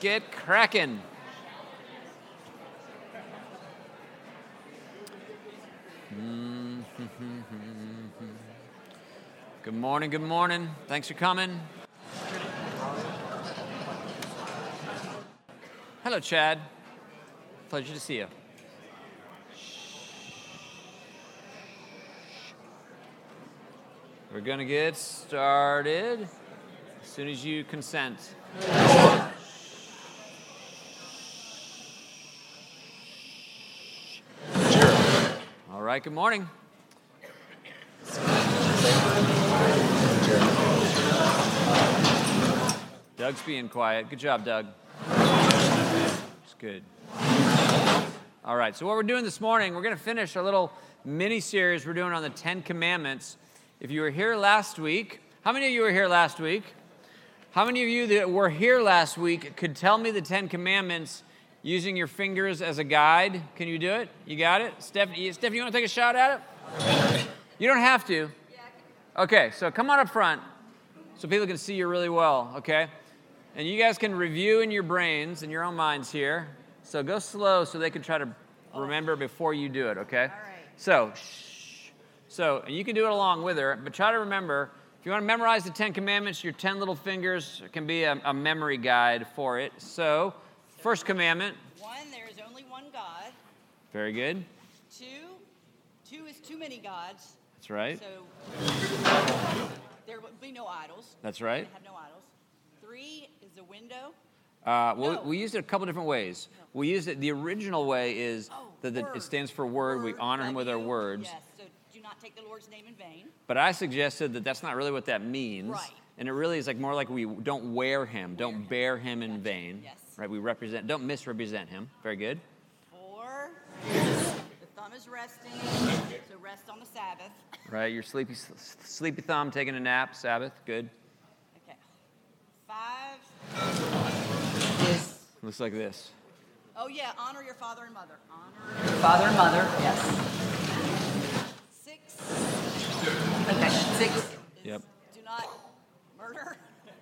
get cracking. Mm-hmm. Good morning, good morning. Thanks for coming. Hello, Chad. Pleasure to see you. We're going to get started as soon as you consent. All right, good morning. Doug's being quiet. Good job, Doug. It's good. All right, so what we're doing this morning, we're going to finish our little mini series we're doing on the Ten Commandments. If you were here last week, how many of you were here last week? How many of you that were here last week could tell me the Ten Commandments using your fingers as a guide? Can you do it? You got it? Steph, Steph you want to take a shot at it? You don't have to. Okay, so come on up front so people can see you really well, okay? And you guys can review in your brains and your own minds here. So go slow so they can try to remember before you do it, okay? All right. So, shh. So, and you can do it along with her, but try to remember if you want to memorize the Ten Commandments, your 10 little fingers can be a, a memory guide for it. So, first commandment, One, there is only one God. very good. Two, two is too many gods. That's right. So there will be no idols. That's right. Have no idols. Three is a window. Uh, well, No. we used it a couple different ways. We used it, the original way is Oh, that the, it stands for word. We honor him with our words. Yes. So do not take the Lord's name in vain. But I suggested that that's not really what that means. Right. And it really is like more like we don't wear him, don't him. bear him in vain. Yes. Right? We represent, don't misrepresent him. Very good. Four, the thumb is resting. So rest on the Sabbath. Right? Your sleepy, sleepy thumb taking a nap, Sabbath. Good. Okay. Five is Looks like this. oh yeah, honor your father and mother. Honor your father and mother. Yes. Six. Okay. Six. Yep. Do not murder.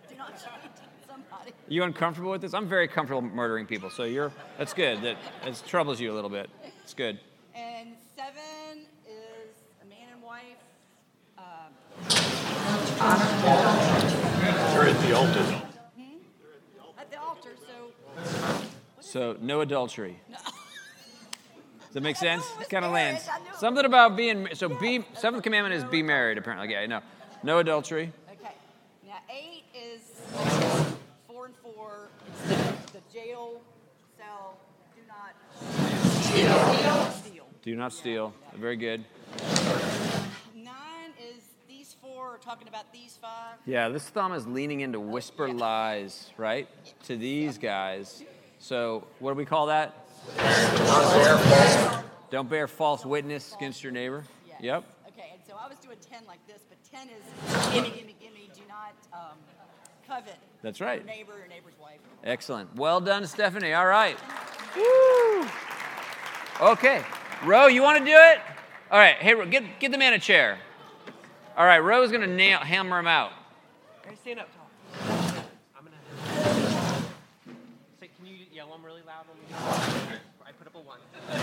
Do not cheat somebody. You uncomfortable with this? I'm very comfortable murdering people, so you're that's good. That that troubles you a little bit. It's good. And seven is a man and wife. Um, They're at the altar. at the altar. So So no adultery. Does that make sense? it kind of lands. I knew it Something about being so be seventh commandment is be married apparently. Yeah, no. No adultery. okay. Now eight is four and four. It's the, jail cell. Do not steal. Do not steal. Very good. Nine is these four are talking about these five. Yeah, this thumb is leaning into whisper lies, right? To these guys. So what do we call that? Don't bear false witness against your neighbor. Yes. Yep. Okay, and so I was doing ten like this, but ten is gimme, gimme, gimme. Do not um, covet. That's right. Your neighbor or neighbor's wife. Excellent. Well done, Stephanie. All right. Woo. Okay. Ro, you want to do it? All right. Hey, Ro, get, get the man a chair. All right. Ro's going to nail, hammer him out. Guys, stand up tall. I'm gonna. Say, can you yell them really loud? When. I put up a one. Put up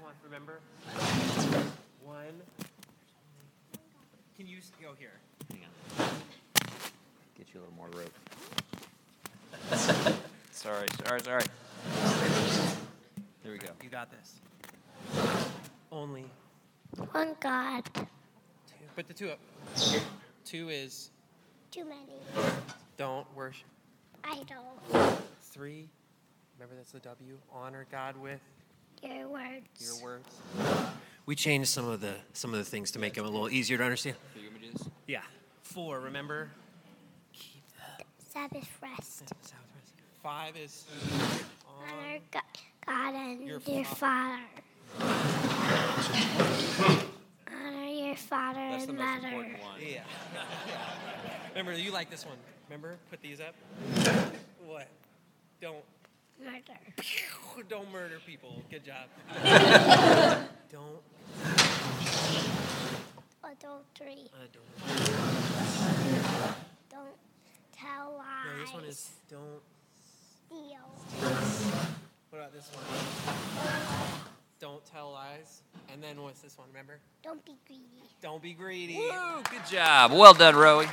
a one. Remember? One. Can you go here? Hang on. Get you a little more rope. sorry, sorry, sorry. There we go. You got this. Only One God. two. Put the two up. Two is Too many. don't worship. Idol. Three. Remember that's the W. Honor God with Your words. your words. We changed some of the some of the things to make them a little easier to understand. So you want me to do this? Yeah. Four. Remember. Sabbath rest. Five is Honor God, God and Your your, fa- father. Honor your father That's and mother. Yeah. Remember, you like this one. Remember? Put these up. What? Don't Murder. don't murder people. Good job. don't Adultery. uh, don't. Don't tell lies. No, this one is don't Steal. What about this one? Don't tell lies. And then what's this one? Remember? Don't be greedy. Don't be greedy. Woo, good job. Well done, Rowie.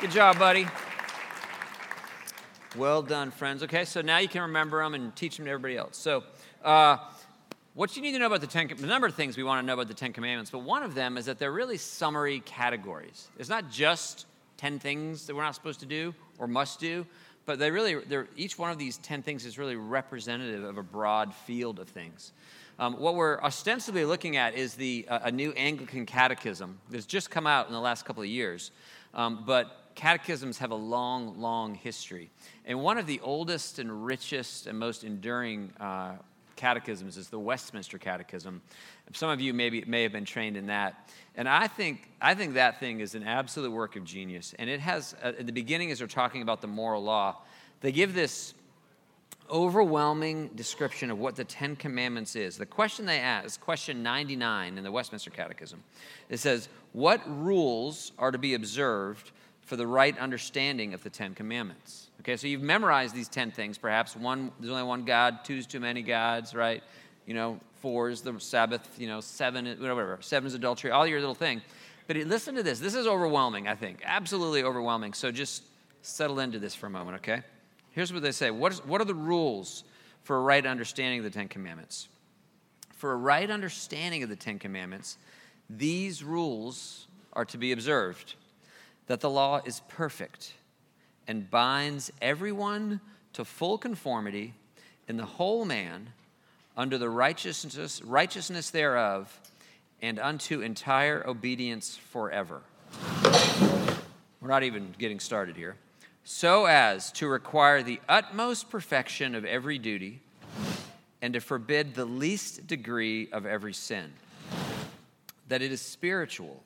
Good job, buddy. Well done, friends. Okay, so now you can remember them and teach them to everybody else. So, uh, what you need to know about the Ten, number of things we want to know about the Ten Commandments, but one of them is that they're really summary categories. It's not just ten things that we're not supposed to do or must do, but they really, they're, each one of these ten things is really representative of a broad field of things. Um, what we're ostensibly looking at is the uh, a new Anglican catechism that's just come out in the last couple of years, um, but catechisms have a long, long history. And one of the oldest and richest and most enduring uh, catechisms is the Westminster Catechism. Some of you maybe may have been trained in that. And I think, I think that thing is an absolute work of genius. And it has, uh, at the beginning, as they're talking about the moral law, they give this overwhelming description of what the Ten Commandments is. The question they ask question 99 in the Westminster Catechism. It says, What rules are to be observed for the right understanding of the Ten Commandments? Okay, so you've memorized these 10 things, perhaps. One, there's only one God, two's too many gods, right? You know, four is the Sabbath, you know, seven, whatever, seven is adultery, all your little thing. But listen to this. This is overwhelming, I think. Absolutely overwhelming. So just settle into this for a moment, okay? Here's what they say what, is, what are the rules for a right understanding of the Ten Commandments? For a right understanding of the Ten Commandments, these rules are to be observed that the law is perfect and binds everyone to full conformity in the whole man under the righteousness, righteousness thereof and unto entire obedience forever. We're not even getting started here. So as to require the utmost perfection of every duty and to forbid the least degree of every sin, that it is spiritual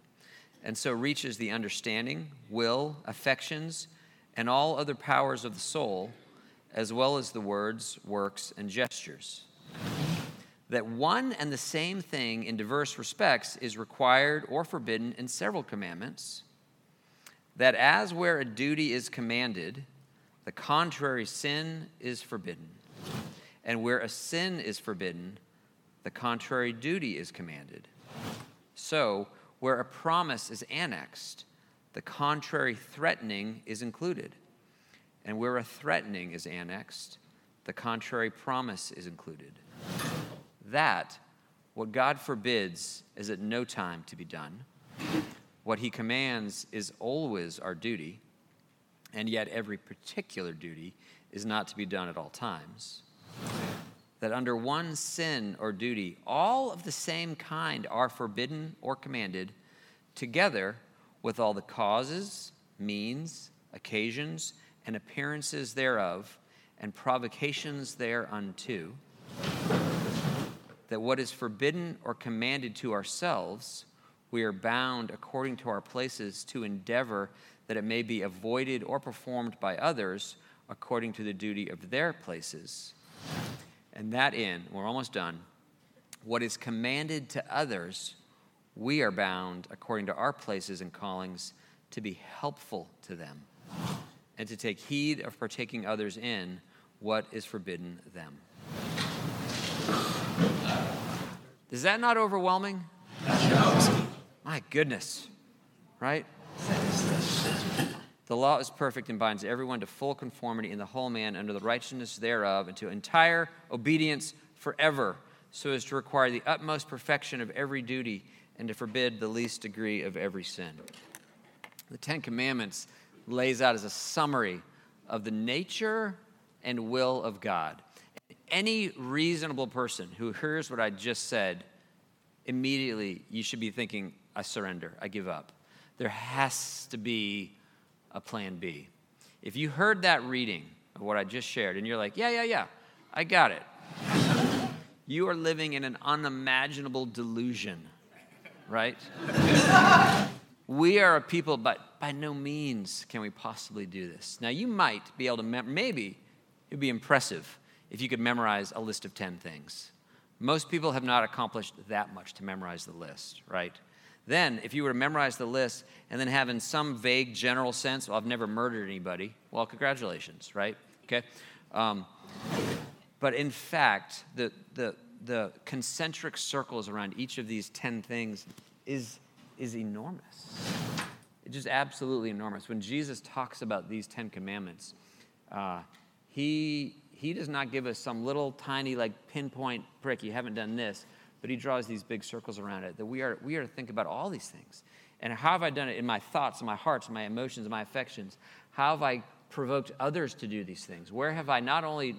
and so reaches the understanding, will, affections, and all other powers of the soul, as well as the words, works, and gestures. That one and the same thing in diverse respects is required or forbidden in several commandments. That as where a duty is commanded, the contrary sin is forbidden. And where a sin is forbidden, the contrary duty is commanded. So, where a promise is annexed, the contrary threatening is included. And where a threatening is annexed, the contrary promise is included. That, what God forbids, is at no time to be done. What he commands is always our duty, and yet every particular duty is not to be done at all times. That under one sin or duty, all of the same kind are forbidden or commanded, together with all the causes, means, occasions, and appearances thereof, and provocations thereunto, that what is forbidden or commanded to ourselves, we are bound, according to our places, to endeavor that it may be avoided or performed by others according to the duty of their places. And that in, we're almost done, what is commanded to others, we are bound, according to our places and callings, to be helpful to them and to take heed of partaking others in what is forbidden them. Is that not overwhelming? My goodness, right? The law is perfect and binds everyone to full conformity in the whole man under the righteousness thereof and to entire obedience forever, so as to require the utmost perfection of every duty and to forbid the least degree of every sin. The Ten Commandments lays out as a summary of the nature and will of God. Any reasonable person who hears what I just said, immediately you should be thinking, I surrender, I give up. There has to be a plan B. If you heard that reading of what I just shared and you're like, yeah, yeah, yeah, I got it, you are living in an unimaginable delusion, right? we are a people, but by no means can we possibly do this. Now, you might be able to, mem- maybe it'd be impressive if you could memorize a list of 10 things. Most people have not accomplished that much to memorize the list, right? Then, if you were to memorize the list and then have in some vague general sense, well, I've never murdered anybody, well, congratulations, right? Okay? Um, but in fact, the, the, the concentric circles around each of these 10 things is, is enormous. It's just absolutely enormous. When Jesus talks about these 10 commandments, uh, he, he does not give us some little tiny, like pinpoint prick, you haven't done this, but he draws these big circles around it that we are, we are to think about all these things. And how have I done it in my thoughts, in my hearts, in my emotions, in my affections? How have I provoked others to do these things? Where have I not only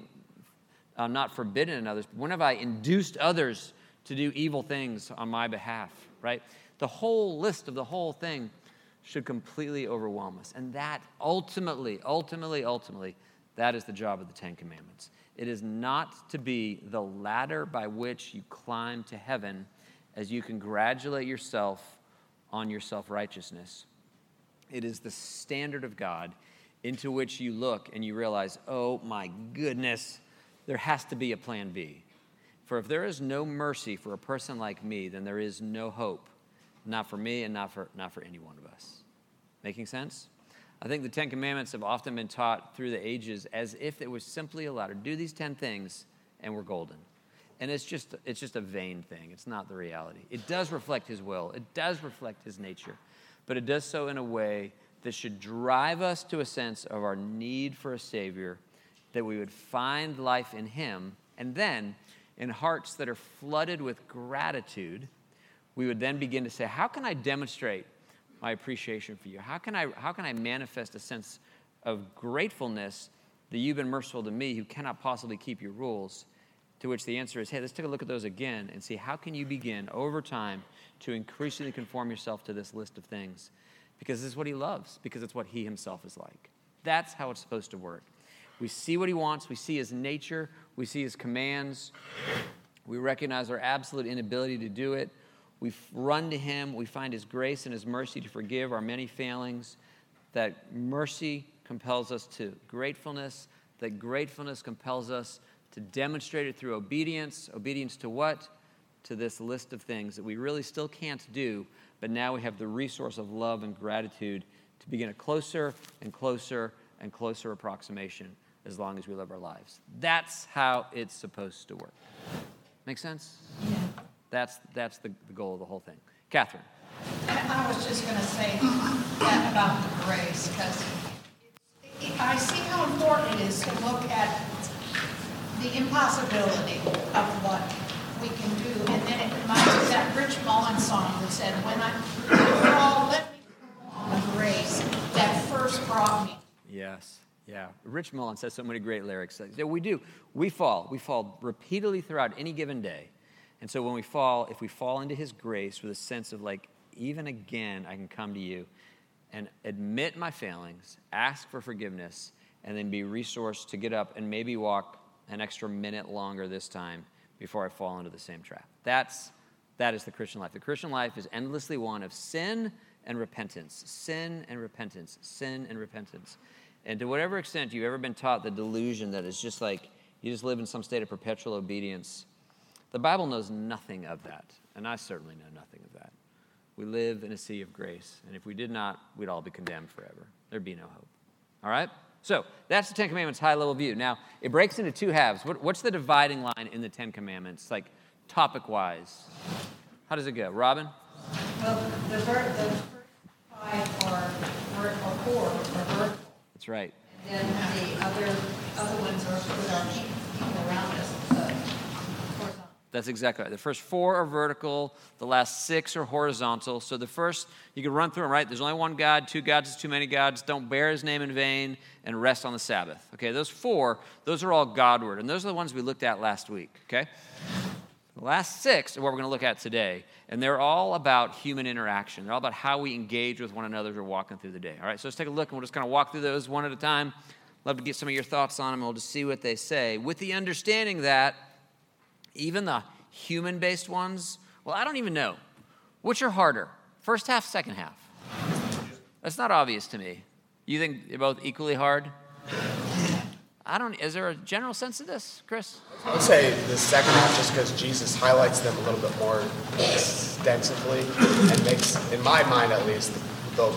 uh, not forbidden others, but when have I induced others to do evil things on my behalf, right? The whole list of the whole thing should completely overwhelm us. And that ultimately, ultimately, ultimately, that is the job of the Ten Commandments. It is not to be the ladder by which you climb to heaven as you congratulate yourself on your self righteousness. It is the standard of God into which you look and you realize, oh my goodness, there has to be a plan B. For if there is no mercy for a person like me, then there is no hope, not for me and not for, not for any one of us. Making sense? I think the Ten Commandments have often been taught through the ages as if it was simply allowed to do these 10 things and we're golden. And it's just, it's just a vain thing. It's not the reality. It does reflect His will, it does reflect His nature, but it does so in a way that should drive us to a sense of our need for a Savior, that we would find life in Him, and then in hearts that are flooded with gratitude, we would then begin to say, How can I demonstrate my appreciation for you? How can I, how can I manifest a sense of gratefulness that you've been merciful to me who cannot possibly keep your rules? To which the answer is, hey, let's take a look at those again and see how can you begin over time to increasingly conform yourself to this list of things? Because this is what he loves, because it's what he himself is like. That's how it's supposed to work. We see what he wants, we see his nature, we see his commands, we recognize our absolute inability to do it. We run to him, we find his grace and his mercy to forgive our many failings. That mercy compels us to gratefulness, that gratefulness compels us to demonstrate it through obedience. Obedience to what? To this list of things that we really still can't do, but now we have the resource of love and gratitude to begin a closer and closer and closer approximation as long as we live our lives. That's how it's supposed to work. Make sense? Yeah. That's, that's the, the goal of the whole thing. Catherine. I was just going to say that about the grace, because I see how important it is to look at the impossibility of what we can do. And then it reminds us that Rich Mullins song that said, When I fall, let me on the grace that first brought me. Yes. Yeah, Rich Mullins says so many great lyrics. Yeah, we do. We fall. We fall repeatedly throughout any given day. And so when we fall, if we fall into His grace with a sense of like, even again, I can come to you and admit my failings, ask for forgiveness, and then be resourced to get up and maybe walk an extra minute longer this time before I fall into the same trap. That's that is the Christian life. The Christian life is endlessly one of sin and repentance, sin and repentance, sin and repentance. And to whatever extent you've ever been taught the delusion that it's just like you just live in some state of perpetual obedience, the Bible knows nothing of that. And I certainly know nothing of that. We live in a sea of grace. And if we did not, we'd all be condemned forever. There'd be no hope. All right? So that's the Ten Commandments high level view. Now, it breaks into two halves. What, what's the dividing line in the Ten Commandments, like topic wise? How does it go? Robin? Well, the, ver- the first five are vertical, four are vertical. That's right. And then the other, other ones are our people around us. That's exactly right. The first four are vertical, the last six are horizontal. So the first, you can run through them, right? There's only one God, two gods is too many gods, don't bear his name in vain, and rest on the Sabbath. Okay, those four, those are all Godward, and those are the ones we looked at last week, okay? The last six are what we're going to look at today, and they're all about human interaction. They're all about how we engage with one another as we're walking through the day. All right, so let's take a look, and we'll just kind of walk through those one at a time. Love to get some of your thoughts on them, and we'll just see what they say, with the understanding that even the human based ones, well, I don't even know. Which are harder? First half, second half? That's not obvious to me. You think they're both equally hard? I don't, is there a general sense of this, Chris? I would say the second half, just because Jesus highlights them a little bit more extensively and makes, in my mind at least, the,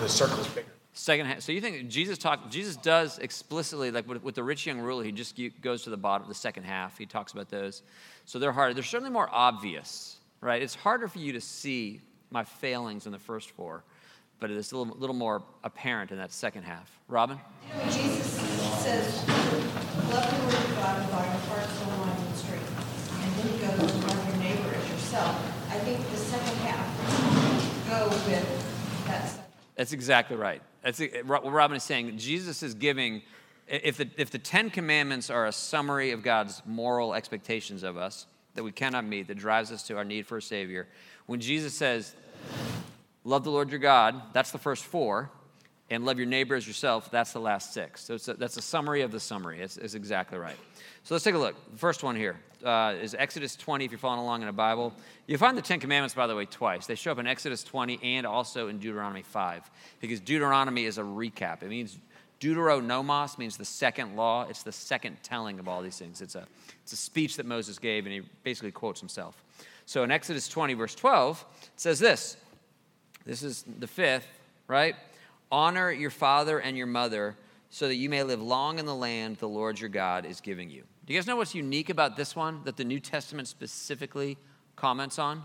the circles bigger. Second half. So you think Jesus talk? Jesus does explicitly, like with, with the rich young ruler, he just goes to the bottom, the second half. He talks about those. So they're harder. They're certainly more obvious, right? It's harder for you to see my failings in the first four, but it's a little, little more apparent in that second half. Robin? You know, Jesus says, love the Lord your God with all your heart, soul, mind, and strength, and then he goes, love your neighbor as yourself, I think the second half go with that. That's exactly right. That's what uh, Robin is saying. Jesus is giving, if the, if the Ten Commandments are a summary of God's moral expectations of us that we cannot meet, that drives us to our need for a Savior, when Jesus says, love the Lord your God, that's the first four, and love your neighbor as yourself, that's the last six. So a, that's a summary of the summary. It's, it's exactly right. So let's take a look. The first one here uh, is Exodus 20, if you're following along in a Bible. You find the Ten Commandments, by the way, twice. They show up in Exodus 20 and also in Deuteronomy 5, because Deuteronomy is a recap. It means Deuteronomos means the second law. It's the second telling of all these things. It's a, it's a speech that Moses gave, and he basically quotes himself. So in Exodus 20, verse 12, it says this this is the fifth, right? Honor your father and your mother so that you may live long in the land the Lord your God is giving you. Do you guys know what's unique about this one that the New Testament specifically comments on?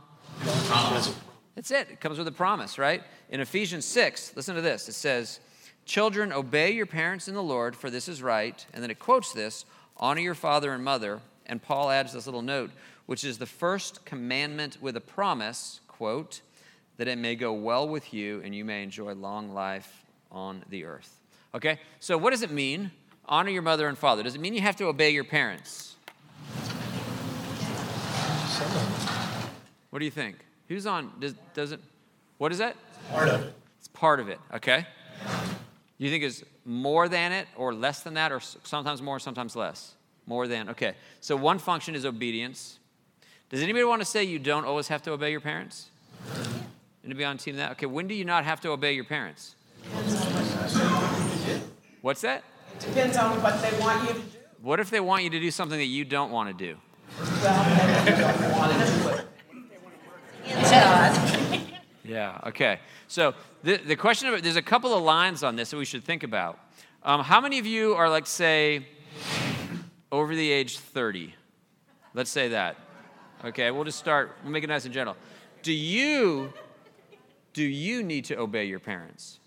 That's it. It comes with a promise, right? In Ephesians 6, listen to this. It says, Children, obey your parents in the Lord, for this is right. And then it quotes this honor your father and mother. And Paul adds this little note, which is the first commandment with a promise, quote, that it may go well with you and you may enjoy long life on the earth. Okay? So, what does it mean? Honor your mother and father. Does it mean you have to obey your parents? What do you think? Who's on? Does, does it? What is that? Part of it. It's part of it. Okay. You think it's more than it, or less than that, or sometimes more, sometimes less? More than. Okay. So one function is obedience. Does anybody want to say you don't always have to obey your parents? Anybody on team that? Okay. When do you not have to obey your parents? What's that? Depends on what they want you to do. What if they want you to do something that you don't want to do? Well, then don't want to do it. Yeah, okay. So the, the question of it, there's a couple of lines on this that we should think about. Um, how many of you are, like, say, over the age 30? Let's say that. Okay, we'll just start, we'll make it nice and gentle. Do you, do you need to obey your parents?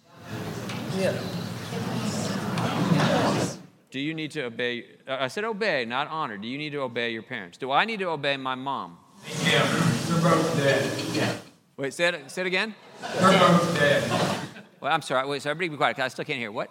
Yeah. Do you need to obey, uh, I said obey, not honor. Do you need to obey your parents? Do I need to obey my mom? Yeah. Wait, say it, say it again? Well, I'm sorry. Wait, so everybody be quiet. 'cause I still can't hear. What?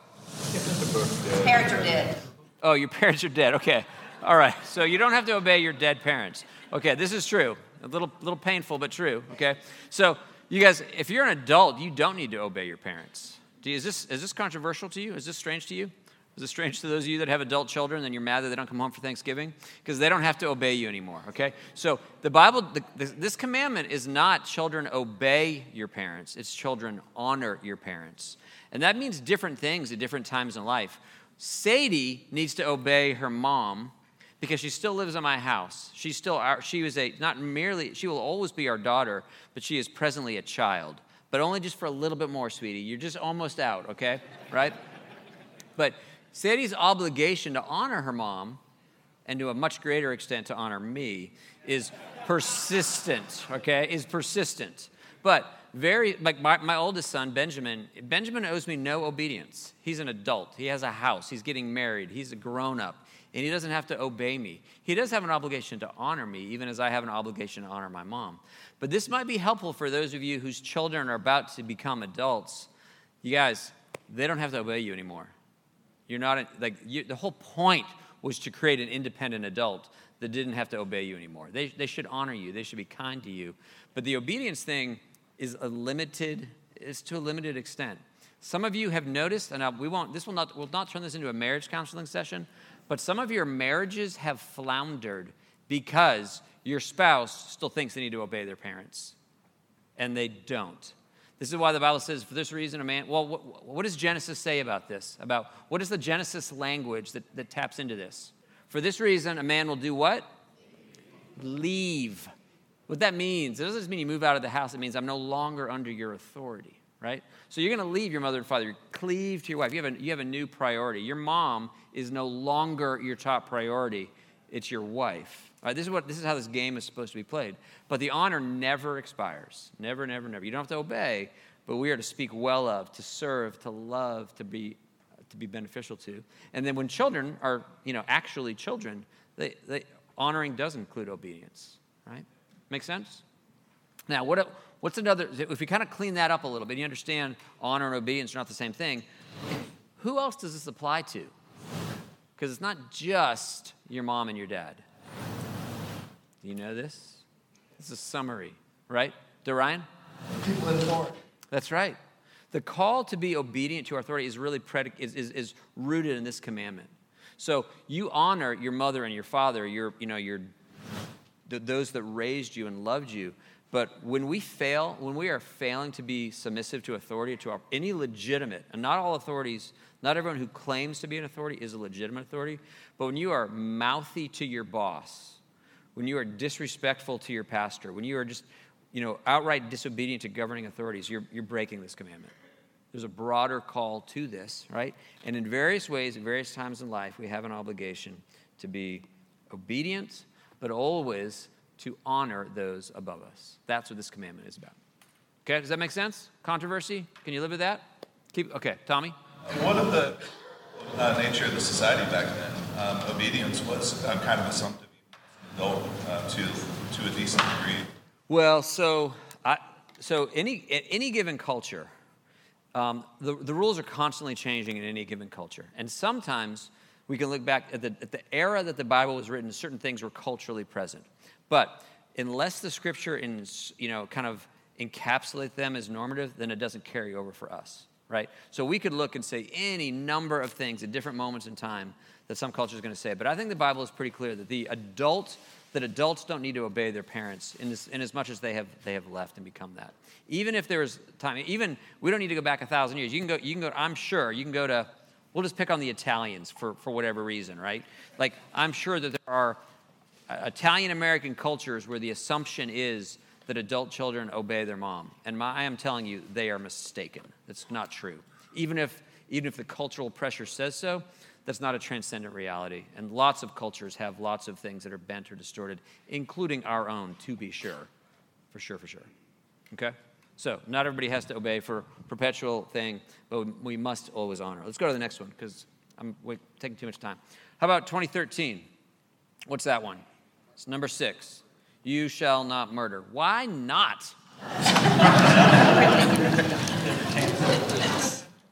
Parents are dead. Oh, your parents are dead. Okay. All right. So you don't have to obey your dead parents. Okay, this is true. A little, little painful, but true. Okay. So you guys, if you're an adult, you don't need to obey your parents. You, is this is this controversial to you? Is this strange to you? Is it strange to those of you that have adult children and you're mad that they don't come home for Thanksgiving? Because they don't have to obey you anymore, okay? So the Bible, the, this commandment is not children obey your parents, it's children honor your parents. And that means different things at different times in life. Sadie needs to obey her mom because she still lives in my house. She's still our, she was a not merely she will always be our daughter, but she is presently a child. But only just for a little bit more, sweetie. You're just almost out, okay? Right? But Sadie's obligation to honor her mom, and to a much greater extent to honor me, is persistent, okay? Is persistent. But very, like my, my oldest son, Benjamin, Benjamin owes me no obedience. He's an adult, he has a house, he's getting married, he's a grown up, and he doesn't have to obey me. He does have an obligation to honor me, even as I have an obligation to honor my mom. But this might be helpful for those of you whose children are about to become adults. You guys, they don't have to obey you anymore. You're not, like, you, the whole point was to create an independent adult that didn't have to obey you anymore. They, they should honor you, they should be kind to you. But the obedience thing is a limited, is to a limited extent. Some of you have noticed, and we won't, this will not, we'll not turn this into a marriage counseling session, but some of your marriages have floundered because your spouse still thinks they need to obey their parents, and they don't. This is why the Bible says, for this reason, a man. Well, what, what does Genesis say about this? About what is the Genesis language that, that taps into this? For this reason, a man will do what? Leave. What that means, it doesn't just mean you move out of the house, it means I'm no longer under your authority, right? So you're going to leave your mother and father, you cleave to your wife. You have, a, you have a new priority. Your mom is no longer your top priority, it's your wife. Right, this, is what, this is how this game is supposed to be played. But the honor never expires. Never, never, never. You don't have to obey, but we are to speak well of, to serve, to love, to be, to be beneficial to. And then when children are, you know, actually children, they, they, honoring does include obedience, right? Make sense? Now, what, what's another, if we kind of clean that up a little bit, you understand honor and obedience are not the same thing. Who else does this apply to? Because it's not just your mom and your dad. Do you know this? This is a summary, right? Dorian? People in authority. That's right. The call to be obedient to authority is really predic- is, is, is rooted in this commandment. So you honor your mother and your father, your, you know, your, th- those that raised you and loved you. But when we fail, when we are failing to be submissive to authority, to our, any legitimate, and not all authorities, not everyone who claims to be an authority is a legitimate authority, but when you are mouthy to your boss, when you are disrespectful to your pastor, when you are just, you know, outright disobedient to governing authorities, you're, you're breaking this commandment. There's a broader call to this, right? And in various ways, at various times in life, we have an obligation to be obedient, but always to honor those above us. That's what this commandment is about. Okay, does that make sense? Controversy? Can you live with that? Keep okay, Tommy. One of the uh, nature of the society back then, um, obedience was uh, kind of assumptive, adult uh, to to a decent degree. Well, so I, so any any given culture, um, the the rules are constantly changing in any given culture, and sometimes we can look back at the at the era that the Bible was written. Certain things were culturally present, but unless the Scripture in you know kind of encapsulate them as normative, then it doesn't carry over for us right? So we could look and say any number of things at different moments in time that some culture is going to say. But I think the Bible is pretty clear that the adult that adults don't need to obey their parents in, this, in as much as they have they have left and become that. Even if there was time, even we don't need to go back a thousand years. You can go. You can go. I'm sure you can go to. We'll just pick on the Italians for for whatever reason, right? Like I'm sure that there are Italian American cultures where the assumption is that adult children obey their mom. And my, I am telling you, they are mistaken. It's not true. Even if, even if the cultural pressure says so, that's not a transcendent reality. And lots of cultures have lots of things that are bent or distorted, including our own, to be sure. For sure, for sure. Okay? So, not everybody has to obey for perpetual thing, but we must always honor. Let's go to the next one because I'm taking too much time. How about 2013? What's that one? It's number six. You shall not murder. Why not?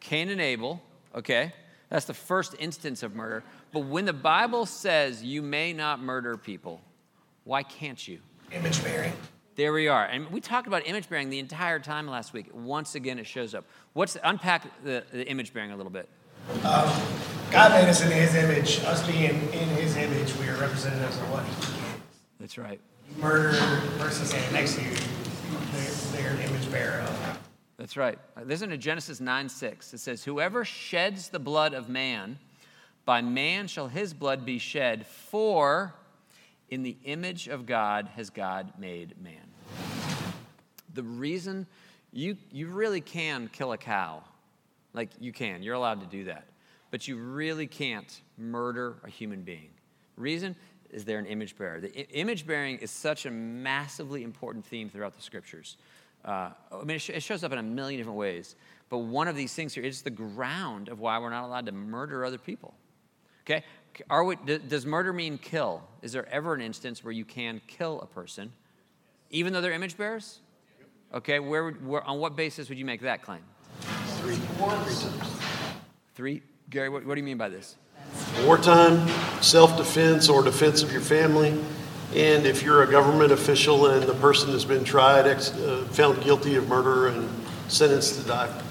Cain and Abel, okay? That's the first instance of murder. But when the Bible says you may not murder people, why can't you? Image bearing. There we are. And we talked about image bearing the entire time last week. Once again, it shows up. What's unpack the, the image bearing a little bit? Um, God made us in His image. Us being in His image, we are representatives of what He. That's right. You murder the person standing next to you, they're, image bearer. That's right. Listen to Genesis 9 6. It says, Whoever sheds the blood of man, by man shall his blood be shed, for in the image of God has God made man. The reason you, you really can kill a cow, like you can, you're allowed to do that, but you really can't murder a human being. Reason is they're an image bearer. The I- image bearing is such a massively important theme throughout the scriptures. Uh, I mean, it, sh- it shows up in a million different ways, but one of these things here is the ground of why we're not allowed to murder other people. Okay? Are we, d- does murder mean kill? Is there ever an instance where you can kill a person, even though they're image bearers? Okay, where, would- where, on what basis would you make that claim? Three, three. Three? Gary, what, what do you mean by this? Wartime, self-defense or defense of your family, and if you're a government official and the person has been tried, ex- uh, found guilty of murder and sentenced to die,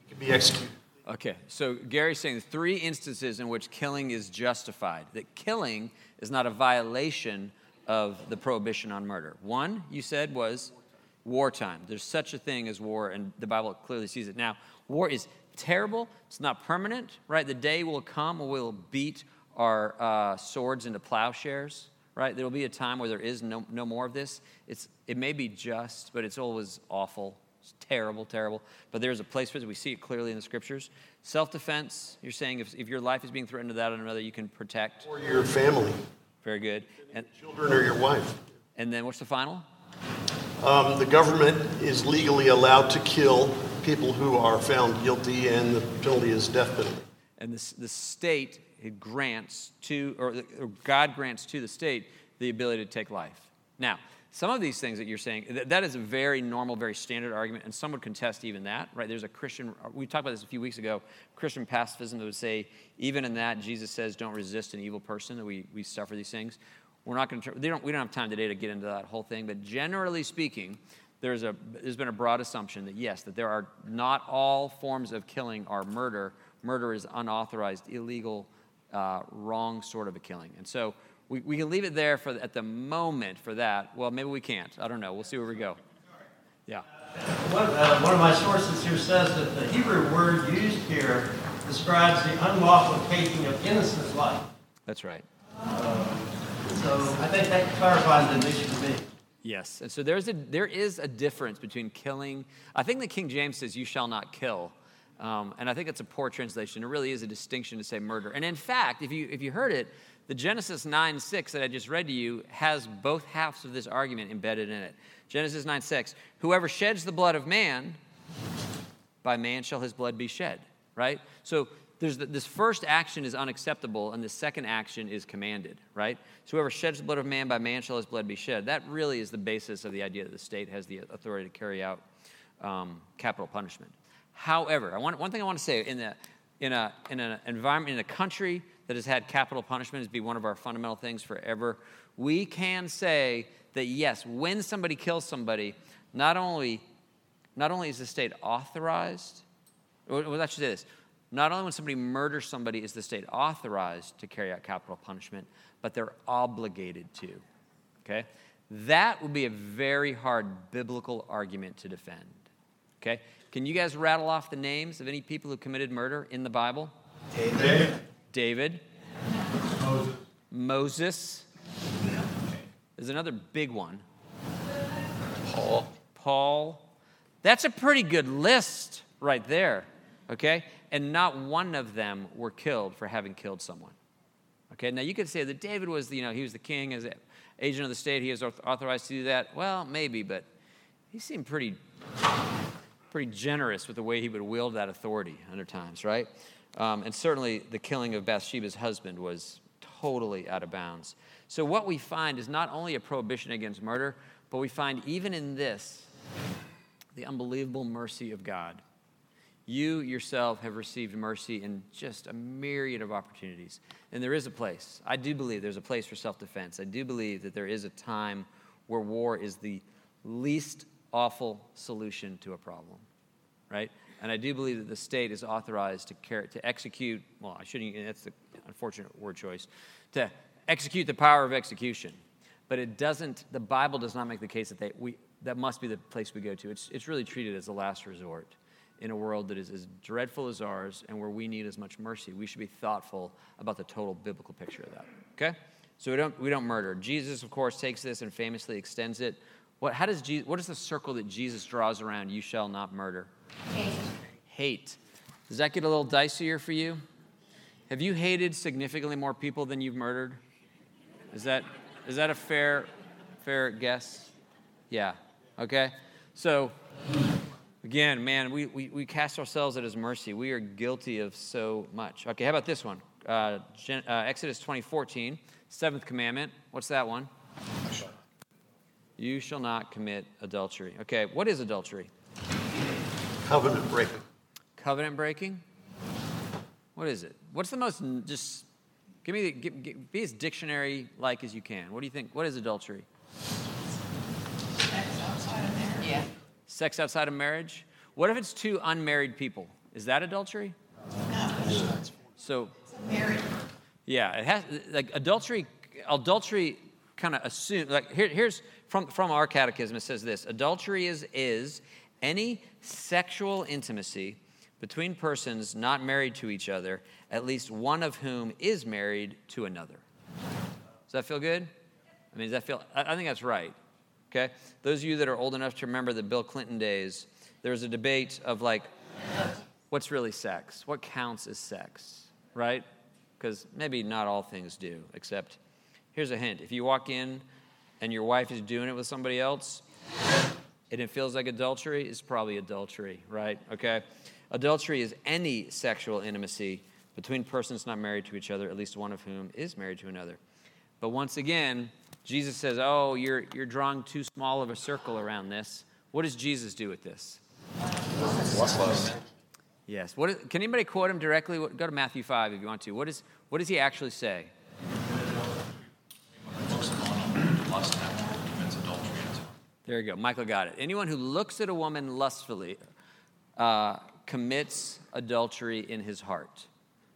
he can be executed. Okay, so Gary's saying three instances in which killing is justified. That killing is not a violation of the prohibition on murder. One, you said, was wartime. There's such a thing as war, and the Bible clearly sees it. Now, war is terrible, it's not permanent, right? The day will come where we'll beat our uh, swords into plowshares, right? There will be a time where there is no, no more of this. It's, it may be just, but it's always awful. It's terrible, terrible. But there's a place for it. We see it clearly in the scriptures. Self defense, you're saying if, if your life is being threatened to that of another, you can protect. Or your family, Very good. And, children, or your wife. and then what's the final? Um, the government is legally allowed to kill people who are found guilty, and the penalty is death penalty. And the, the state grants to, or, or God grants to the state the ability to take life. Now, some of these things that you're saying, that, that is a very normal, very standard argument, and some would contest even that, right? There's a Christian, we talked about this a few weeks ago, Christian pacifism that would say, even in that, Jesus says, don't resist an evil person, that we, we suffer these things. We're not going to, they don't, we don't have time today to get into that whole thing, but generally speaking, there's, a, there's been a broad assumption that yes, that there are not all forms of killing are murder. Murder is unauthorized, illegal, uh, wrong sort of a killing. And so we, we can leave it there for at the moment for that. Well, maybe we can't. I don't know. We'll see where we go. Yeah. One, uh, one of my sources here says that the Hebrew word used here describes the unlawful taking of innocent life. That's right. So I think that clarifies the issue to me. Yes. And so there's a, there is a difference between killing. I think the King James says, you shall not kill. Um, and I think it's a poor translation. It really is a distinction to say murder. And in fact, if you, if you heard it, the Genesis 9 6 that I just read to you has both halves of this argument embedded in it. Genesis 9 6, whoever sheds the blood of man, by man shall his blood be shed, right? So there's the, this first action is unacceptable, and the second action is commanded, right? So whoever sheds the blood of man, by man shall his blood be shed. That really is the basis of the idea that the state has the authority to carry out um, capital punishment. However, I want, one thing I want to say in, the, in, a, in an environment, in a country that has had capital punishment as be one of our fundamental things forever, we can say that yes, when somebody kills somebody, not only, not only is the state authorized, or well, I should say this, not only when somebody murders somebody is the state authorized to carry out capital punishment, but they're obligated to. Okay? That would be a very hard biblical argument to defend. Okay? Can you guys rattle off the names of any people who committed murder in the Bible? David. David. Moses. There's another big one. Paul. Paul. That's a pretty good list right there. Okay? And not one of them were killed for having killed someone. Okay? Now you could say that David was, you know, he was the king as agent of the state. He was authorized to do that. Well, maybe, but he seemed pretty pretty generous with the way he would wield that authority under times, right? Um, and certainly the killing of Bathsheba's husband was totally out of bounds. So, what we find is not only a prohibition against murder, but we find even in this the unbelievable mercy of God. You yourself have received mercy in just a myriad of opportunities. And there is a place. I do believe there's a place for self defense. I do believe that there is a time where war is the least awful solution to a problem, right? And I do believe that the state is authorized to, care, to execute, well, I shouldn't, that's the unfortunate word choice, to execute the power of execution. But it doesn't, the Bible does not make the case that they, we, that must be the place we go to. It's, it's really treated as a last resort in a world that is as dreadful as ours and where we need as much mercy. We should be thoughtful about the total biblical picture of that, okay? So we don't, we don't murder. Jesus, of course, takes this and famously extends it. What, how does Jesus, what is the circle that Jesus draws around you shall not murder? Hate. Hate. Does that get a little dicier for you? Have you hated significantly more people than you've murdered? Is that, is that a fair, fair guess? Yeah. Okay. So, again, man, we, we, we cast ourselves at his mercy. We are guilty of so much. Okay, how about this one? Uh, Gen, uh, Exodus 20, 14, seventh commandment. What's that one? You shall not commit adultery. Okay, what is adultery? Covenant breaking. Covenant breaking? What is it? What's the most, just give me, the, give, give, be as dictionary like as you can. What do you think? What is adultery? Sex outside of marriage. Yeah. Sex outside of marriage? What if it's two unmarried people? Is that adultery? No, So, yeah, it has, like adultery, adultery kind of assume, like here, here's, from, from our catechism, it says this Adultery is, is any sexual intimacy between persons not married to each other, at least one of whom is married to another. Does that feel good? I mean, does that feel, I, I think that's right. Okay? Those of you that are old enough to remember the Bill Clinton days, there was a debate of like, what's really sex? What counts as sex? Right? Because maybe not all things do, except here's a hint. If you walk in and your wife is doing it with somebody else, and it feels like adultery, it's probably adultery, right? Okay? Adultery is any sexual intimacy between persons not married to each other, at least one of whom is married to another. But once again, Jesus says, Oh, you're, you're drawing too small of a circle around this. What does Jesus do with this? Yes. What is, can anybody quote him directly? Go to Matthew 5 if you want to. What, is, what does he actually say? There you go. Michael got it. Anyone who looks at a woman lustfully uh, commits adultery in his heart.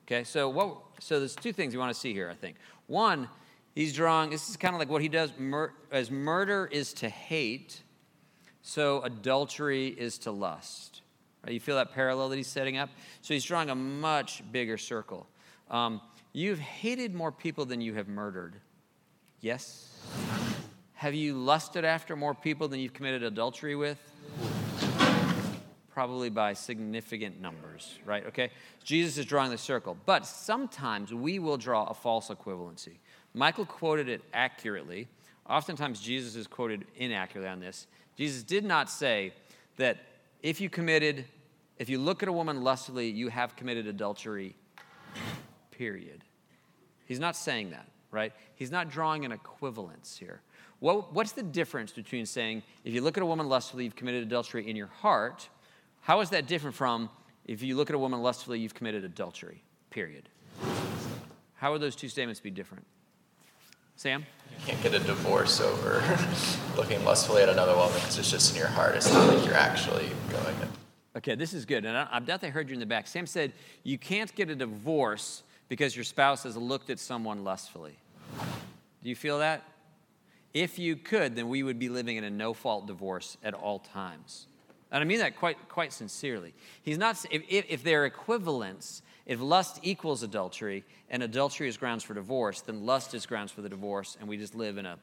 Okay, so what? So there's two things you want to see here. I think one, he's drawing. This is kind of like what he does. Mur- as murder is to hate, so adultery is to lust. Right? You feel that parallel that he's setting up. So he's drawing a much bigger circle. Um, you've hated more people than you have murdered. Yes. Have you lusted after more people than you've committed adultery with? Probably by significant numbers, right? Okay? Jesus is drawing the circle. But sometimes we will draw a false equivalency. Michael quoted it accurately. Oftentimes, Jesus is quoted inaccurately on this. Jesus did not say that if you committed, if you look at a woman lustfully, you have committed adultery, period. He's not saying that, right? He's not drawing an equivalence here. What, what's the difference between saying, if you look at a woman lustfully, you've committed adultery in your heart? How is that different from, if you look at a woman lustfully, you've committed adultery, period? How would those two statements be different? Sam? You can't get a divorce over looking lustfully at another woman because it's just in your heart. It's not like you're actually going and Okay, this is good. And I, I doubt they heard you in the back. Sam said, You can't get a divorce because your spouse has looked at someone lustfully. Do you feel that? If you could, then we would be living in a no fault divorce at all times. And I mean that quite, quite sincerely. He's not, if, if, if they're equivalents, if lust equals adultery and adultery is grounds for divorce, then lust is grounds for the divorce, and we just live in a,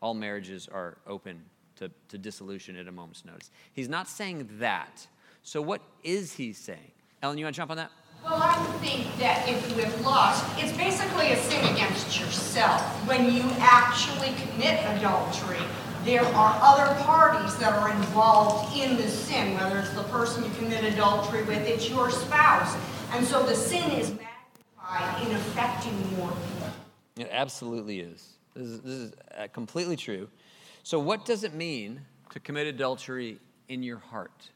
all marriages are open to, to dissolution at a moment's notice. He's not saying that. So what is he saying? Ellen, you want to jump on that? Well, I think that if you have lust, it's basically a sin against yourself. When you actually commit adultery, there are other parties that are involved in the sin, whether it's the person you commit adultery with, it's your spouse. And so the sin is magnified in affecting more people. It absolutely is. This is, this is uh, completely true. So, what does it mean to commit adultery in your heart?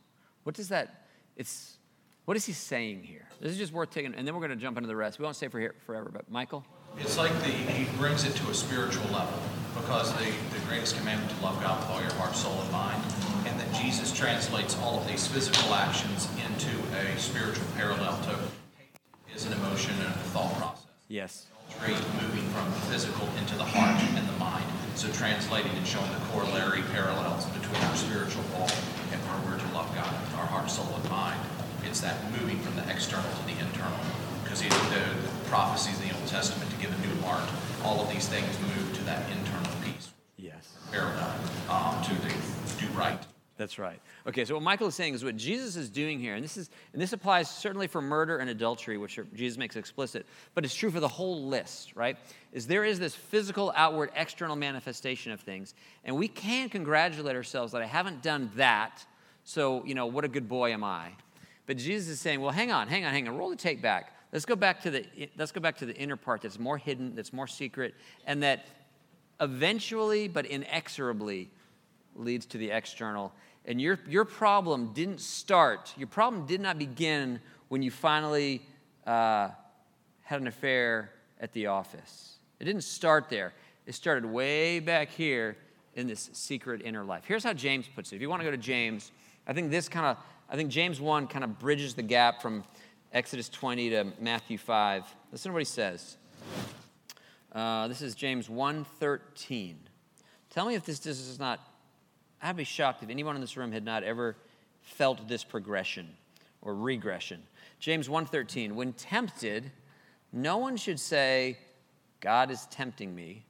What does that? It's what is he saying here? This is just worth taking, and then we're going to jump into the rest. We won't stay for here forever, but Michael. It's like the, he brings it to a spiritual level because the, the greatest commandment to love God with all your heart, soul, and mind. And that Jesus translates all of these physical actions into a spiritual parallel to hate is an emotion and a thought process. Yes. Adultery moving from the physical into the heart and the mind. So translating and showing the corollary parallels between our spiritual walk and where we're to love God with our heart, soul, and mind. It's that moving from the external to the internal. Because the, the prophecies in the Old Testament to give a new heart, all of these things move to that internal piece. Yes. Parallel um, to the do right. That's right. Okay, so what Michael is saying is what Jesus is doing here, and this is and this applies certainly for murder and adultery, which are, Jesus makes explicit, but it's true for the whole list, right? Is there is this physical, outward, external manifestation of things, and we can congratulate ourselves that I haven't done that, so you know what a good boy am I. But Jesus is saying, well, hang on, hang on, hang on, roll the tape back. Let's go back to the let's go back to the inner part that's more hidden, that's more secret, and that eventually, but inexorably, leads to the external. And your, your problem didn't start, your problem did not begin when you finally uh, had an affair at the office. It didn't start there. It started way back here in this secret inner life. Here's how James puts it. If you want to go to James, I think this kind of, I think James 1 kind of bridges the gap from Exodus 20 to Matthew 5. Listen to what he says. Uh, this is James 1:13. Tell me if this, this is not, I'd be shocked if anyone in this room had not ever felt this progression or regression. James 1:13, when tempted, no one should say, God is tempting me,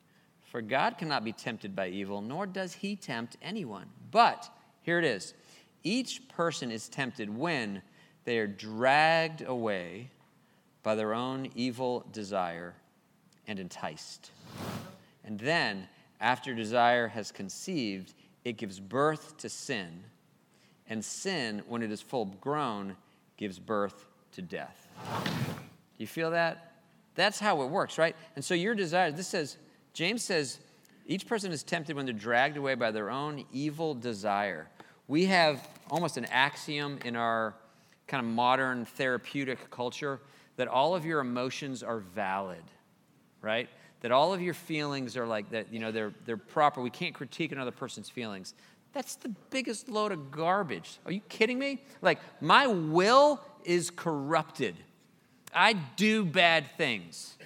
for God cannot be tempted by evil, nor does he tempt anyone. But here it is. Each person is tempted when they are dragged away by their own evil desire and enticed. And then, after desire has conceived, it gives birth to sin. And sin, when it is full grown, gives birth to death. You feel that? That's how it works, right? And so your desire, this says, James says, each person is tempted when they're dragged away by their own evil desire. We have almost an axiom in our kind of modern therapeutic culture that all of your emotions are valid, right? That all of your feelings are like that, you know, they're, they're proper. We can't critique another person's feelings. That's the biggest load of garbage. Are you kidding me? Like, my will is corrupted. I do bad things.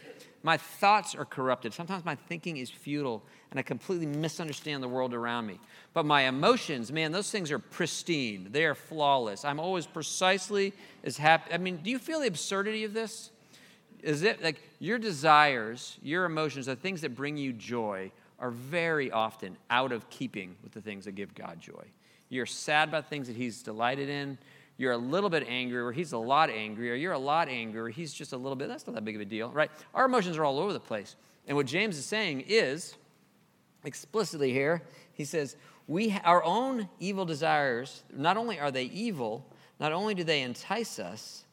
My thoughts are corrupted. Sometimes my thinking is futile and I completely misunderstand the world around me. But my emotions, man, those things are pristine. They are flawless. I'm always precisely as happy. I mean, do you feel the absurdity of this? Is it like your desires, your emotions, the things that bring you joy are very often out of keeping with the things that give God joy. You're sad about things that He's delighted in. You're a little bit angry, or He's a lot angrier. You're a lot angrier, He's just a little bit. That's not that big of a deal, right? Our emotions are all over the place. And what James is saying is, explicitly here, he says, we, our own evil desires, not only are they evil, not only do they entice us,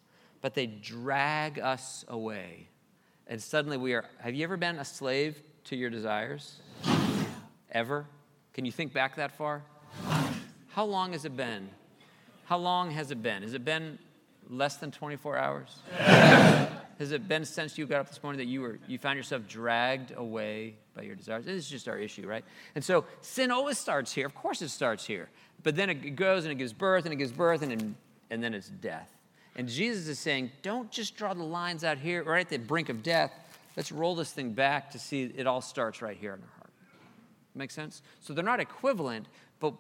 but they drag us away. And suddenly we are, have you ever been a slave to your desires? Ever? Can you think back that far? How long has it been? How long has it been? Has it been less than 24 hours? has it been since you got up this morning that you were you found yourself dragged away by your desires? This is just our issue, right? And so sin always starts here. Of course it starts here. But then it goes and it gives birth and it gives birth and, then, and then it's death. And Jesus is saying, don't just draw the lines out here right at the brink of death. Let's roll this thing back to see it all starts right here in our heart. Make sense? So they're not equivalent, but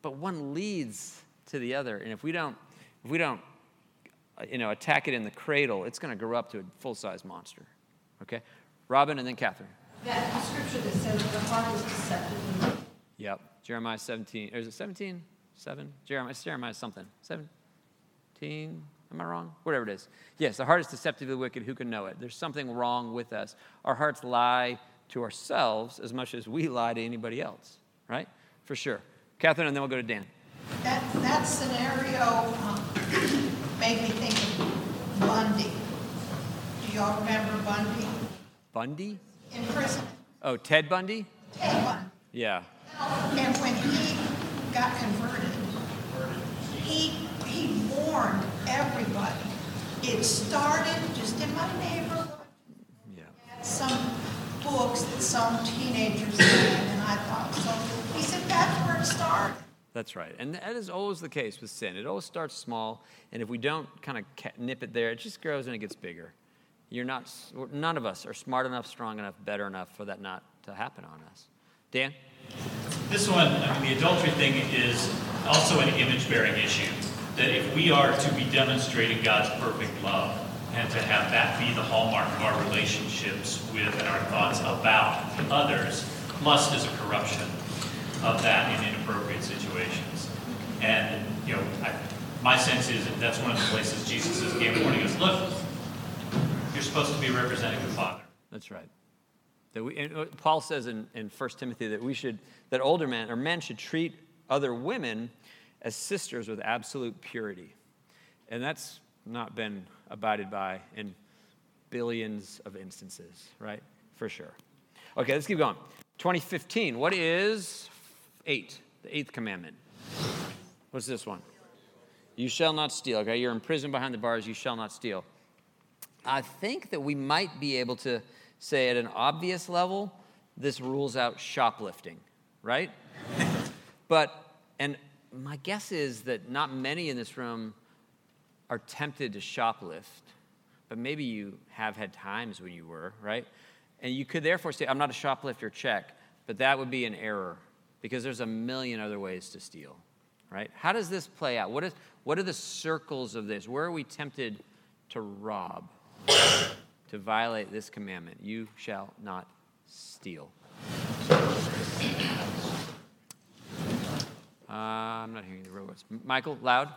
but one leads to the other. And if we don't, if we don't, uh, you know, attack it in the cradle, it's going to grow up to a full-size monster. Okay, Robin, and then Catherine. That scripture that says the heart is deceptive. Yep, Jeremiah 17. Or is it 17? 7? Jeremiah, Jeremiah something. 17? Am I wrong? Whatever it is. Yes, the heart is deceptively wicked. Who can know it? There's something wrong with us. Our hearts lie to ourselves as much as we lie to anybody else, right? For sure. Catherine, and then we'll go to Dan. That, that scenario um, made me think of Bundy. Do y'all remember Bundy? Bundy? In prison. Oh, Ted Bundy? Ted Bundy. Yeah. And when he got converted, he, he warned everybody. It started just in my neighborhood. Yeah. Some books that some teenagers read, and I thought, so he said that's where it started. That's right. And that is always the case with sin. It always starts small, and if we don't kind of nip it there, it just grows and it gets bigger. You're not, none of us are smart enough, strong enough, better enough for that not to happen on us. Dan? This one, I mean, the adultery thing is also an image bearing issue. That if we are to be demonstrating God's perfect love and to have that be the hallmark of our relationships with and our thoughts about others, lust is a corruption of that in inappropriate situations. And, you know, I, my sense is that that's one of the places Jesus is gave warning us, look, you're supposed to be representing the Father. That's right. That we, uh, Paul says in, in 1 Timothy that we should, that older men or men should treat other women as sisters with absolute purity. And that's not been abided by in billions of instances, right? For sure. Okay, let's keep going. 2015, what is eight, the eighth commandment? What's this one? You shall not steal. Okay, you're in prison behind the bars, you shall not steal. I think that we might be able to say at an obvious level, this rules out shoplifting, right? but, and my guess is that not many in this room are tempted to shoplift, but maybe you have had times when you were, right? And you could therefore say, I'm not a shoplifter, check. but that would be an error because there's a million other ways to steal, right? How does this play out? What, is, what are the circles of this? Where are we tempted to rob, to violate this commandment? You shall not steal. Uh, I'm not hearing the robots. M- Michael, loud.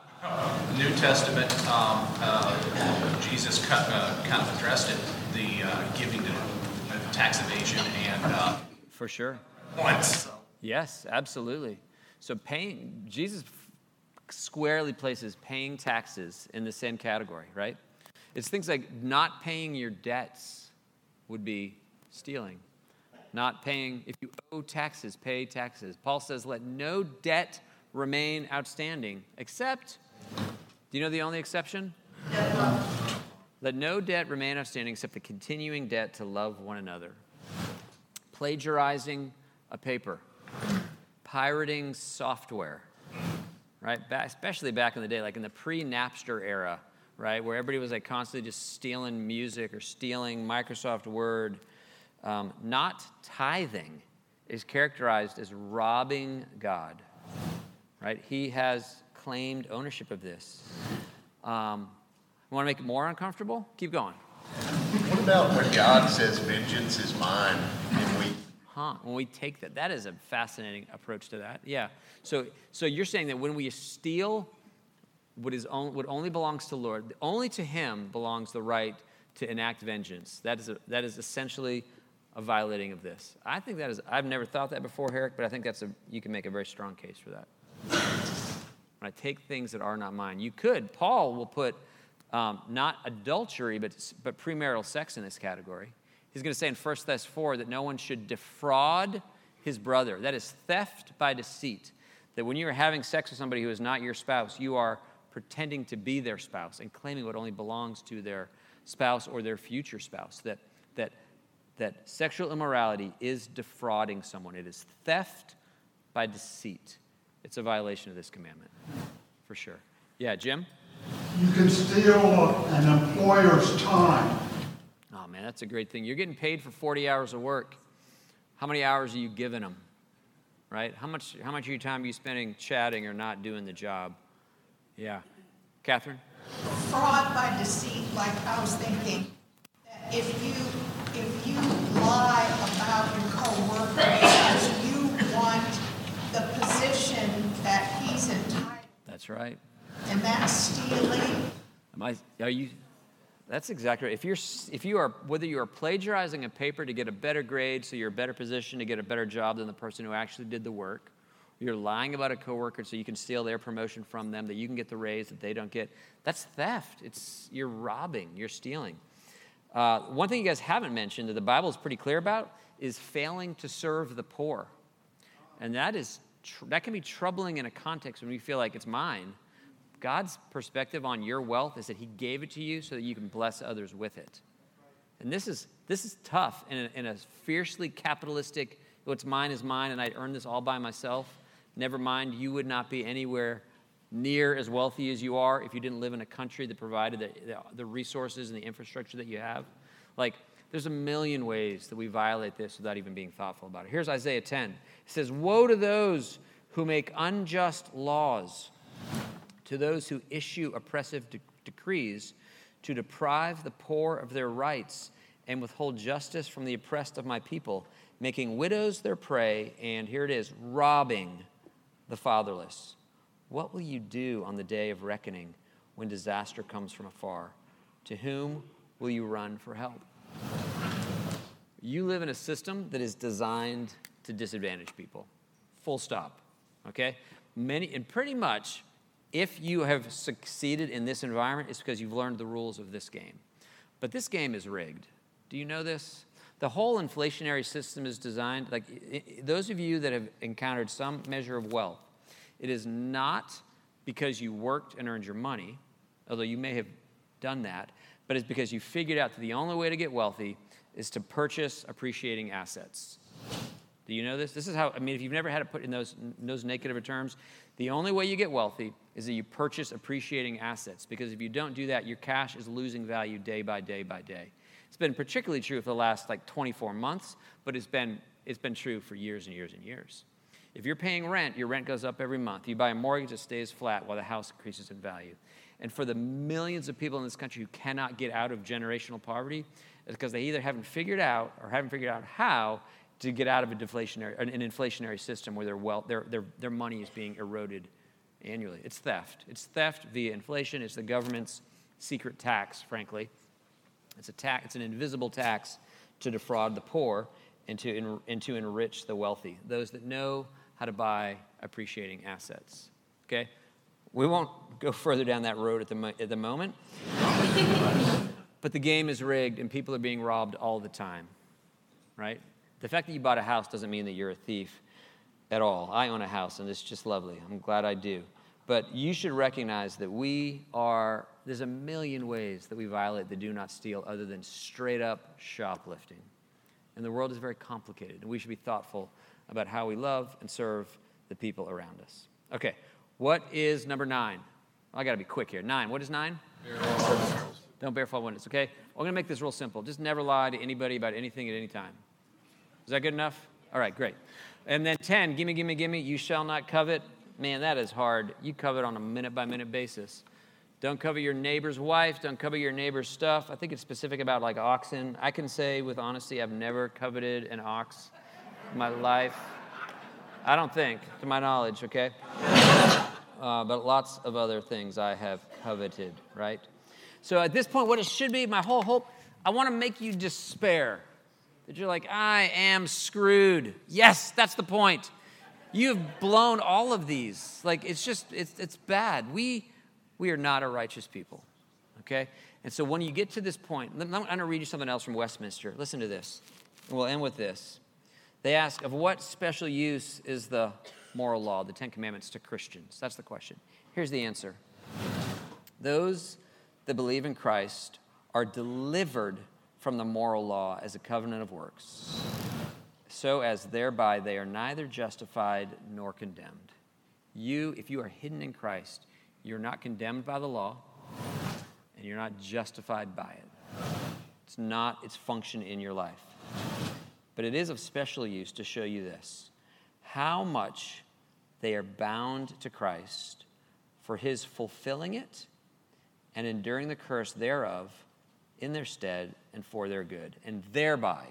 New Testament, um, uh, Jesus cut, uh, kind of addressed it, the uh, giving to uh, tax evasion and uh, For sure. once. Yes, absolutely. So paying Jesus squarely places paying taxes in the same category, right? It's things like not paying your debts would be stealing. Not paying if you owe taxes, pay taxes. Paul says let no debt remain outstanding except Do you know the only exception? Let no debt remain outstanding except the continuing debt to love one another. Plagiarizing a paper, pirating software, right? Ba- especially back in the day, like in the pre Napster era, right? Where everybody was like constantly just stealing music or stealing Microsoft Word. Um, not tithing is characterized as robbing God, right? He has claimed ownership of this. Um, want to make it more uncomfortable? Keep going. What about when God says, vengeance is mine, Huh? When we take that, that is a fascinating approach to that. Yeah. So, so you're saying that when we steal what is on, what only belongs to the Lord, only to Him belongs the right to enact vengeance. That is a, that is essentially a violating of this. I think that is. I've never thought that before, Herrick, but I think that's a. You can make a very strong case for that. When I take things that are not mine, you could. Paul will put um, not adultery, but but premarital sex in this category. He's going to say in 1 Thess 4 that no one should defraud his brother. That is theft by deceit. That when you are having sex with somebody who is not your spouse, you are pretending to be their spouse and claiming what only belongs to their spouse or their future spouse. That, that, that sexual immorality is defrauding someone, it is theft by deceit. It's a violation of this commandment, for sure. Yeah, Jim? You can steal an employer's time. Oh man, that's a great thing. You're getting paid for 40 hours of work. How many hours are you giving them? Right? How much how much of your time are you spending chatting or not doing the job? Yeah. Catherine? Fraud by deceit, like I was thinking, that if you, if you lie about your coworker because you want the position that he's entitled, That's right. and that's stealing, Am I are you that's exactly right. If you're if you are whether you are plagiarizing a paper to get a better grade so you're a better position to get a better job than the person who actually did the work, you're lying about a coworker so you can steal their promotion from them that you can get the raise that they don't get, that's theft. It's you're robbing, you're stealing. Uh, one thing you guys haven't mentioned that the Bible is pretty clear about is failing to serve the poor, and that is tr- that can be troubling in a context when you feel like it's mine. God's perspective on your wealth is that He gave it to you so that you can bless others with it. And this is, this is tough in a, in a fiercely capitalistic, what's mine is mine, and I earned this all by myself. Never mind, you would not be anywhere near as wealthy as you are if you didn't live in a country that provided the, the, the resources and the infrastructure that you have. Like, there's a million ways that we violate this without even being thoughtful about it. Here's Isaiah 10. It says, Woe to those who make unjust laws to those who issue oppressive de- decrees to deprive the poor of their rights and withhold justice from the oppressed of my people, making widows their prey, and here it is, robbing the fatherless. What will you do on the day of reckoning when disaster comes from afar? To whom will you run for help? You live in a system that is designed to disadvantage people. Full stop. Okay? Many and pretty much if you have succeeded in this environment, it's because you've learned the rules of this game. But this game is rigged. Do you know this? The whole inflationary system is designed, like those of you that have encountered some measure of wealth, it is not because you worked and earned your money, although you may have done that, but it's because you figured out that the only way to get wealthy is to purchase appreciating assets. Do you know this? This is how, I mean, if you've never had it put in those, in those negative terms, the only way you get wealthy is that you purchase appreciating assets. Because if you don't do that, your cash is losing value day by day by day. It's been particularly true for the last like 24 months, but it's been It's been true for years and years and years. If you're paying rent, your rent goes up every month. You buy a mortgage, it stays flat while the house increases in value. And for the millions of people in this country who cannot get out of generational poverty, it's because they either haven't figured out or haven't figured out how to get out of a deflationary, an inflationary system where their wealth, their, their, their money is being eroded annually. It's theft. It's theft via inflation. It's the government's secret tax, frankly. It's a tax. It's an invisible tax to defraud the poor and to, en- and to enrich the wealthy, those that know how to buy appreciating assets. Okay? We won't go further down that road at the, mo- at the moment. but the game is rigged and people are being robbed all the time, right? The fact that you bought a house doesn't mean that you're a thief at all. I own a house and it's just lovely. I'm glad I do. But you should recognize that we are, there's a million ways that we violate the do not steal other than straight up shoplifting. And the world is very complicated, and we should be thoughtful about how we love and serve the people around us. Okay, what is number nine? I gotta be quick here. Nine, what is nine? Don't bear false witness, okay? I'm gonna make this real simple. Just never lie to anybody about anything at any time. Is that good enough? All right, great. And then 10, gimme, gimme, gimme, you shall not covet. Man, that is hard. You covet on a minute by minute basis. Don't covet your neighbor's wife. Don't covet your neighbor's stuff. I think it's specific about like oxen. I can say with honesty, I've never coveted an ox in my life. I don't think, to my knowledge, okay? Uh, but lots of other things I have coveted, right? So at this point, what it should be, my whole hope, I want to make you despair. That you're like, I am screwed. Yes, that's the point. You've blown all of these. Like, it's just, it's, it's bad. We, we are not a righteous people, okay? And so when you get to this point, I'm going to read you something else from Westminster. Listen to this. And we'll end with this. They ask, of what special use is the moral law, the Ten Commandments, to Christians? That's the question. Here's the answer Those that believe in Christ are delivered from the moral law as a covenant of works, so as thereby they are neither justified nor condemned. You, if you are hidden in Christ, you're not condemned by the law, and you're not justified by it. It's not its function in your life. But it is of special use to show you this how much they are bound to Christ for his fulfilling it and enduring the curse thereof in their stead and for their good, and thereby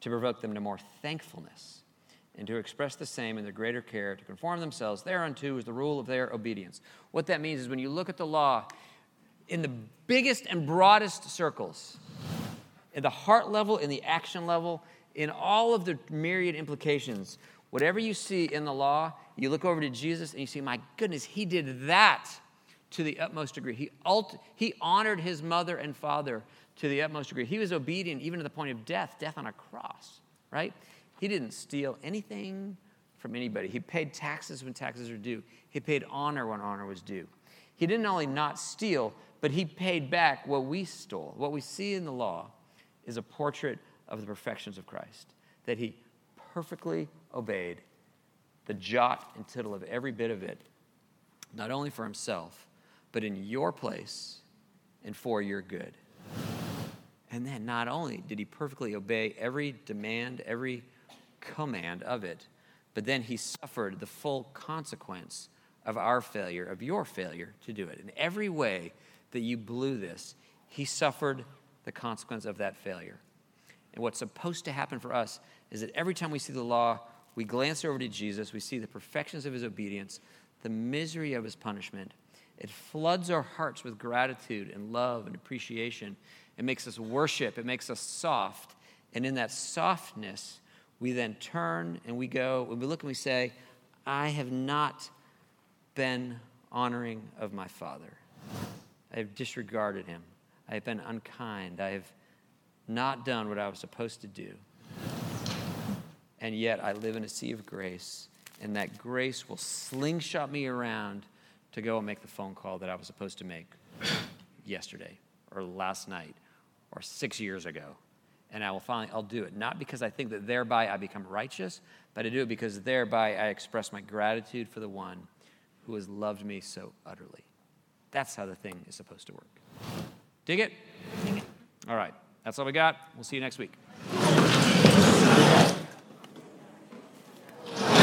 to provoke them to more thankfulness and to express the same in their greater care to conform themselves thereunto is the rule of their obedience. What that means is when you look at the law in the biggest and broadest circles, in the heart level, in the action level, in all of the myriad implications, whatever you see in the law, you look over to Jesus and you see, my goodness, he did that to the utmost degree. He, ult- he honored his mother and father to the utmost degree. He was obedient even to the point of death, death on a cross, right? He didn't steal anything from anybody. He paid taxes when taxes were due. He paid honor when honor was due. He didn't only not steal, but he paid back what we stole. What we see in the law is a portrait of the perfections of Christ, that he perfectly obeyed the jot and tittle of every bit of it, not only for himself, but in your place and for your good. And then not only did he perfectly obey every demand, every command of it, but then he suffered the full consequence of our failure, of your failure to do it. In every way that you blew this, he suffered the consequence of that failure. And what's supposed to happen for us is that every time we see the law, we glance over to Jesus, we see the perfections of his obedience, the misery of his punishment. It floods our hearts with gratitude and love and appreciation. It makes us worship, it makes us soft. And in that softness, we then turn and we go, and we look and we say, I have not been honoring of my father. I have disregarded him. I have been unkind. I have not done what I was supposed to do. And yet I live in a sea of grace, and that grace will slingshot me around to go and make the phone call that I was supposed to make yesterday or last night or six years ago. And I will finally, I'll do it. Not because I think that thereby I become righteous, but I do it because thereby I express my gratitude for the one who has loved me so utterly. That's how the thing is supposed to work. Dig it? Dig it. All right. That's all we got. We'll see you next week.